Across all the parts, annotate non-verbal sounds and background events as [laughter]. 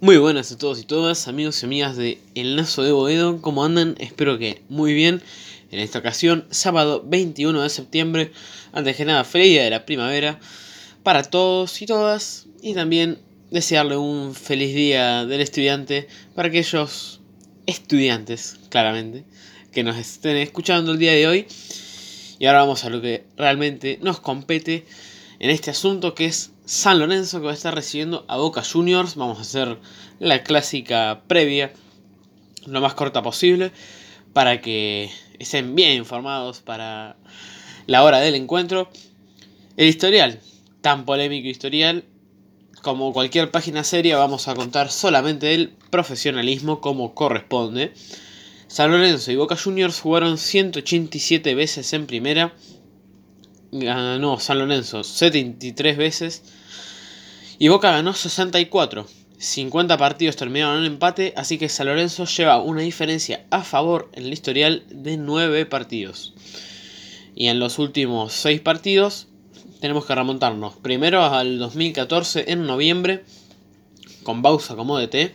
Muy buenas a todos y todas, amigos y amigas de El Lazo de Boedo, ¿cómo andan? Espero que muy bien. En esta ocasión, sábado 21 de septiembre, antes que nada, feliz día de la primavera para todos y todas. Y también desearle un feliz día del estudiante para aquellos estudiantes, claramente, que nos estén escuchando el día de hoy. Y ahora vamos a lo que realmente nos compete en este asunto que es San Lorenzo que va a estar recibiendo a Boca Juniors. Vamos a hacer la clásica previa lo más corta posible para que estén bien informados para la hora del encuentro. El historial, tan polémico historial, como cualquier página seria, vamos a contar solamente el profesionalismo como corresponde. San Lorenzo y Boca Juniors jugaron 187 veces en primera. Ganó San Lorenzo 73 veces y Boca ganó 64. 50 partidos terminaron en empate, así que San Lorenzo lleva una diferencia a favor en el historial de 9 partidos. Y en los últimos 6 partidos tenemos que remontarnos primero al 2014 en noviembre, con Bausa como DT.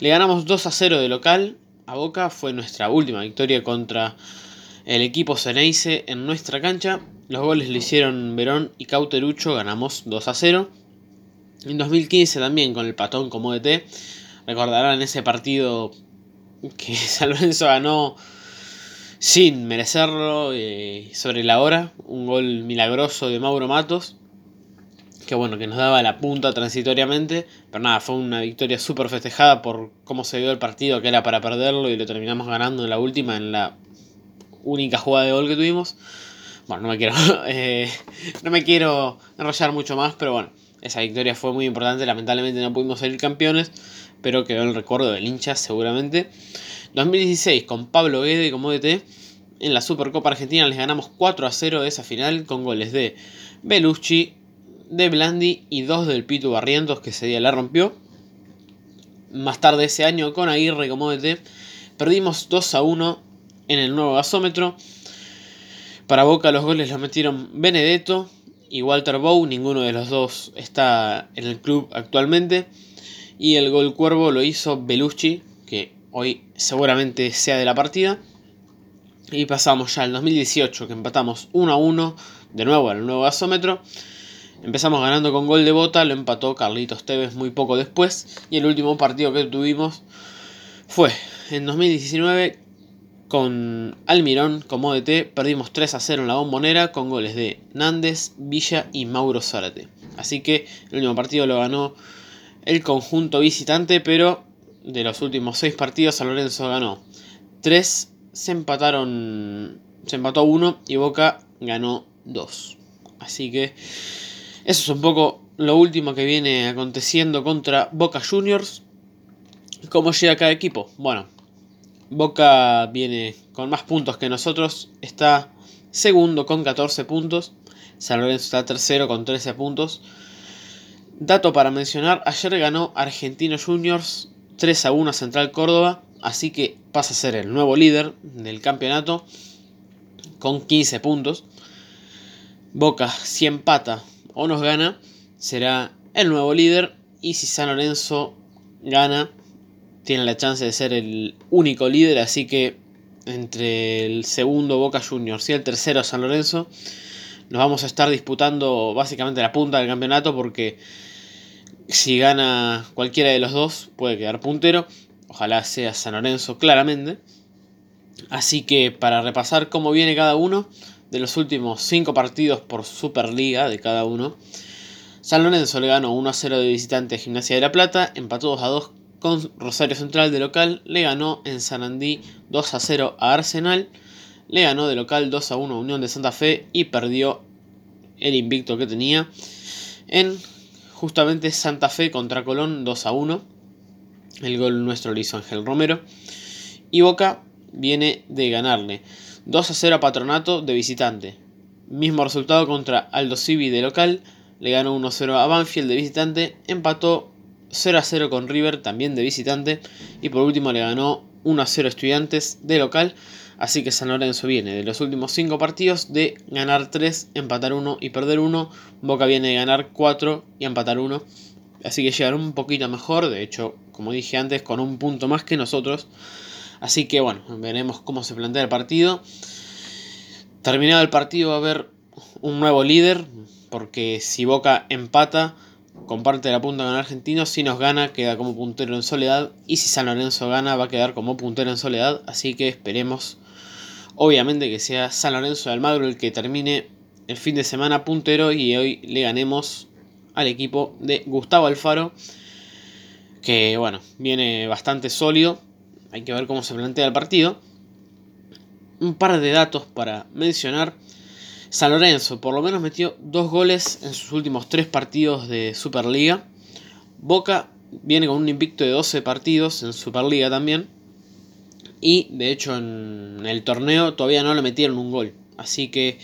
Le ganamos 2 a 0 de local. A Boca fue nuestra última victoria contra el equipo Ceneice en nuestra cancha. Los goles lo hicieron Verón y Cauterucho, ganamos 2 a 0. En 2015 también con el Patón como DT. Recordarán ese partido que [laughs] San ganó sin merecerlo eh, sobre la hora. Un gol milagroso de Mauro Matos. Que bueno, que nos daba la punta transitoriamente. Pero nada, fue una victoria súper festejada por cómo se dio el partido, que era para perderlo y lo terminamos ganando en la última, en la única jugada de gol que tuvimos. Bueno, no me quiero, [laughs] eh, no me quiero enrollar mucho más, pero bueno esa victoria fue muy importante, lamentablemente no pudimos salir campeones, pero quedó el recuerdo del hincha seguramente. 2016 con Pablo Guede como DT. En la Supercopa Argentina les ganamos 4 a 0 de esa final con goles de Belucci, de Blandi y dos del Pitu Barrientos que ese día la rompió. Más tarde ese año con Aguirre como DT perdimos 2 a 1 en el nuevo gasómetro. Para Boca los goles los metieron Benedetto, y Walter Bow, ninguno de los dos está en el club actualmente. Y el gol cuervo lo hizo Belucci, que hoy seguramente sea de la partida. Y pasamos ya al 2018, que empatamos 1 a 1, de nuevo al nuevo gasómetro. Empezamos ganando con gol de bota, lo empató Carlitos Tevez muy poco después. Y el último partido que tuvimos fue en 2019 con Almirón como DT perdimos 3 a 0 en la bombonera con goles de Nández, Villa y Mauro Zárate. Así que el último partido lo ganó el conjunto visitante, pero de los últimos 6 partidos San Lorenzo ganó 3, se empataron, se empató 1 y Boca ganó 2. Así que eso es un poco lo último que viene aconteciendo contra Boca Juniors. ¿Cómo llega cada equipo? Bueno, Boca viene con más puntos que nosotros, está segundo con 14 puntos, San Lorenzo está tercero con 13 puntos. Dato para mencionar, ayer ganó Argentino Juniors 3 a 1 a Central Córdoba, así que pasa a ser el nuevo líder del campeonato con 15 puntos. Boca si empata o nos gana, será el nuevo líder y si San Lorenzo gana, tiene la chance de ser el único líder, así que entre el segundo Boca Juniors y el tercero San Lorenzo nos vamos a estar disputando básicamente la punta del campeonato porque si gana cualquiera de los dos puede quedar puntero, ojalá sea San Lorenzo claramente. Así que para repasar cómo viene cada uno de los últimos 5 partidos por Superliga de cada uno, San Lorenzo le ganó 1 a 0 de visitante a Gimnasia de la Plata, empató 2 a 2 con Rosario Central de local, le ganó en Sanandí 2 a 0 a Arsenal, le ganó de local 2 a 1 a Unión de Santa Fe y perdió el invicto que tenía en justamente Santa Fe contra Colón 2 a 1. El gol nuestro lo hizo Ángel Romero. Y Boca viene de ganarle 2 a 0 a Patronato de visitante. Mismo resultado contra Aldo Civi de local. Le ganó 1 a 0 a Banfield de visitante. Empató 0 a 0 con River, también de visitante. Y por último le ganó 1 a 0 Estudiantes de local. Así que San Lorenzo viene de los últimos 5 partidos de ganar 3, empatar 1 y perder 1. Boca viene de ganar 4 y empatar 1. así que llegan un poquito mejor, de hecho, como dije antes, con un punto más que nosotros. Así que bueno, veremos cómo se plantea el partido. Terminado el partido va a haber un nuevo líder, porque si Boca empata, comparte la punta con Argentino, si nos gana queda como puntero en soledad y si San Lorenzo gana va a quedar como puntero en soledad, así que esperemos obviamente que sea San Lorenzo de Almagro el que termine el fin de semana puntero y hoy le ganemos al equipo de Gustavo Alfaro que bueno, viene bastante sólido, hay que ver cómo se plantea el partido. Un par de datos para mencionar. San Lorenzo por lo menos metió dos goles en sus últimos tres partidos de Superliga. Boca viene con un invicto de 12 partidos en Superliga también. Y de hecho en el torneo todavía no le metieron un gol. Así que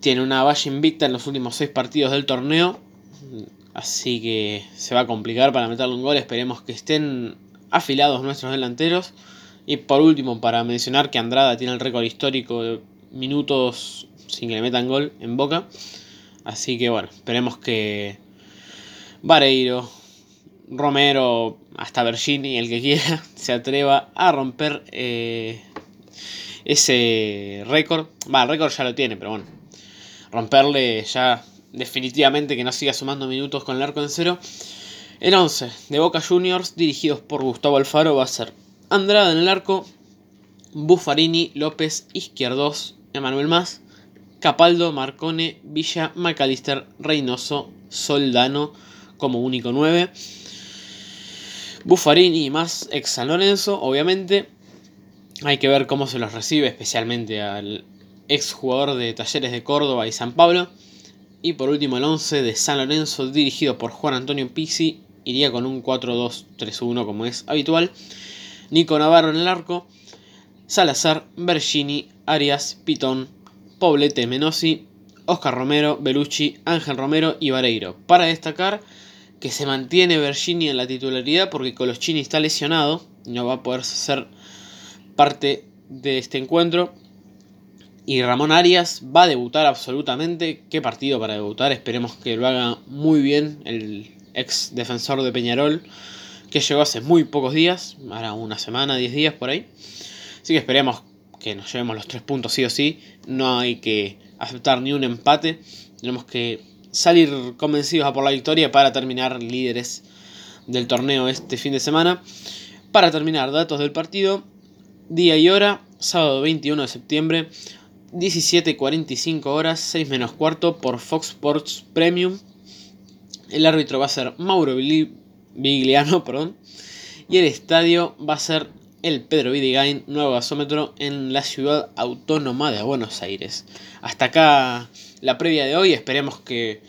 tiene una valla invicta en los últimos 6 partidos del torneo. Así que se va a complicar para meterle un gol. Esperemos que estén afilados nuestros delanteros. Y por último, para mencionar que Andrada tiene el récord histórico de minutos sin que le metan gol en Boca. Así que bueno, esperemos que Vareiro, Romero, hasta Bergini, el que quiera, [laughs] se atreva a romper eh, ese récord. Va, el récord ya lo tiene, pero bueno, romperle ya definitivamente que no siga sumando minutos con el arco en cero. El 11 de Boca Juniors, dirigidos por Gustavo Alfaro, va a ser Andrada en el arco, Buffarini, López, Izquierdos, Emanuel Más, Capaldo, Marcone, Villa, Macalister, Reynoso, Soldano como único 9. Buffarini más ex San Lorenzo, obviamente. Hay que ver cómo se los recibe, especialmente al ex jugador de Talleres de Córdoba y San Pablo. Y por último el 11 de San Lorenzo, dirigido por Juan Antonio Pizzi, iría con un 4-2-3-1 como es habitual. Nico Navarro en el arco, Salazar, Bergini, Arias, Pitón, Poblete Menosi, Oscar Romero, Belucci, Ángel Romero y Vareiro. Para destacar que se mantiene Bergini en la titularidad porque Coloschini está lesionado, no va a poder ser parte de este encuentro. Y Ramón Arias va a debutar absolutamente. Qué partido para debutar. Esperemos que lo haga muy bien el ex defensor de Peñarol. Que llegó hace muy pocos días. Ahora una semana, diez días por ahí. Así que esperemos que nos llevemos los tres puntos sí o sí. No hay que aceptar ni un empate. Tenemos que salir convencidos a por la victoria para terminar líderes del torneo este fin de semana. Para terminar, datos del partido. Día y hora, sábado 21 de septiembre, 17.45 horas, 6 menos cuarto por Fox Sports Premium. El árbitro va a ser Mauro Vigliano, [laughs] perdón. Y el estadio va a ser el Pedro Vidigain, nuevo gasómetro en la ciudad autónoma de Buenos Aires. Hasta acá la previa de hoy, esperemos que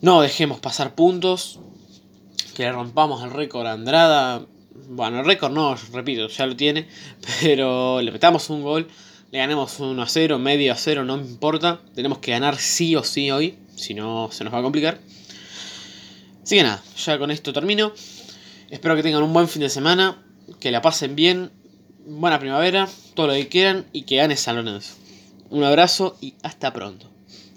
no dejemos pasar puntos, que le rompamos el récord a Andrada. Bueno, el récord no, repito, ya lo tiene, [laughs] pero le metamos un gol, le ganemos 1 a 0, medio a 0, no importa. Tenemos que ganar sí o sí hoy, si no se nos va a complicar. Así que nada, ya con esto termino. Espero que tengan un buen fin de semana que la pasen bien, buena primavera, todo lo que quieran y que gane San Lorenzo. Un abrazo y hasta pronto.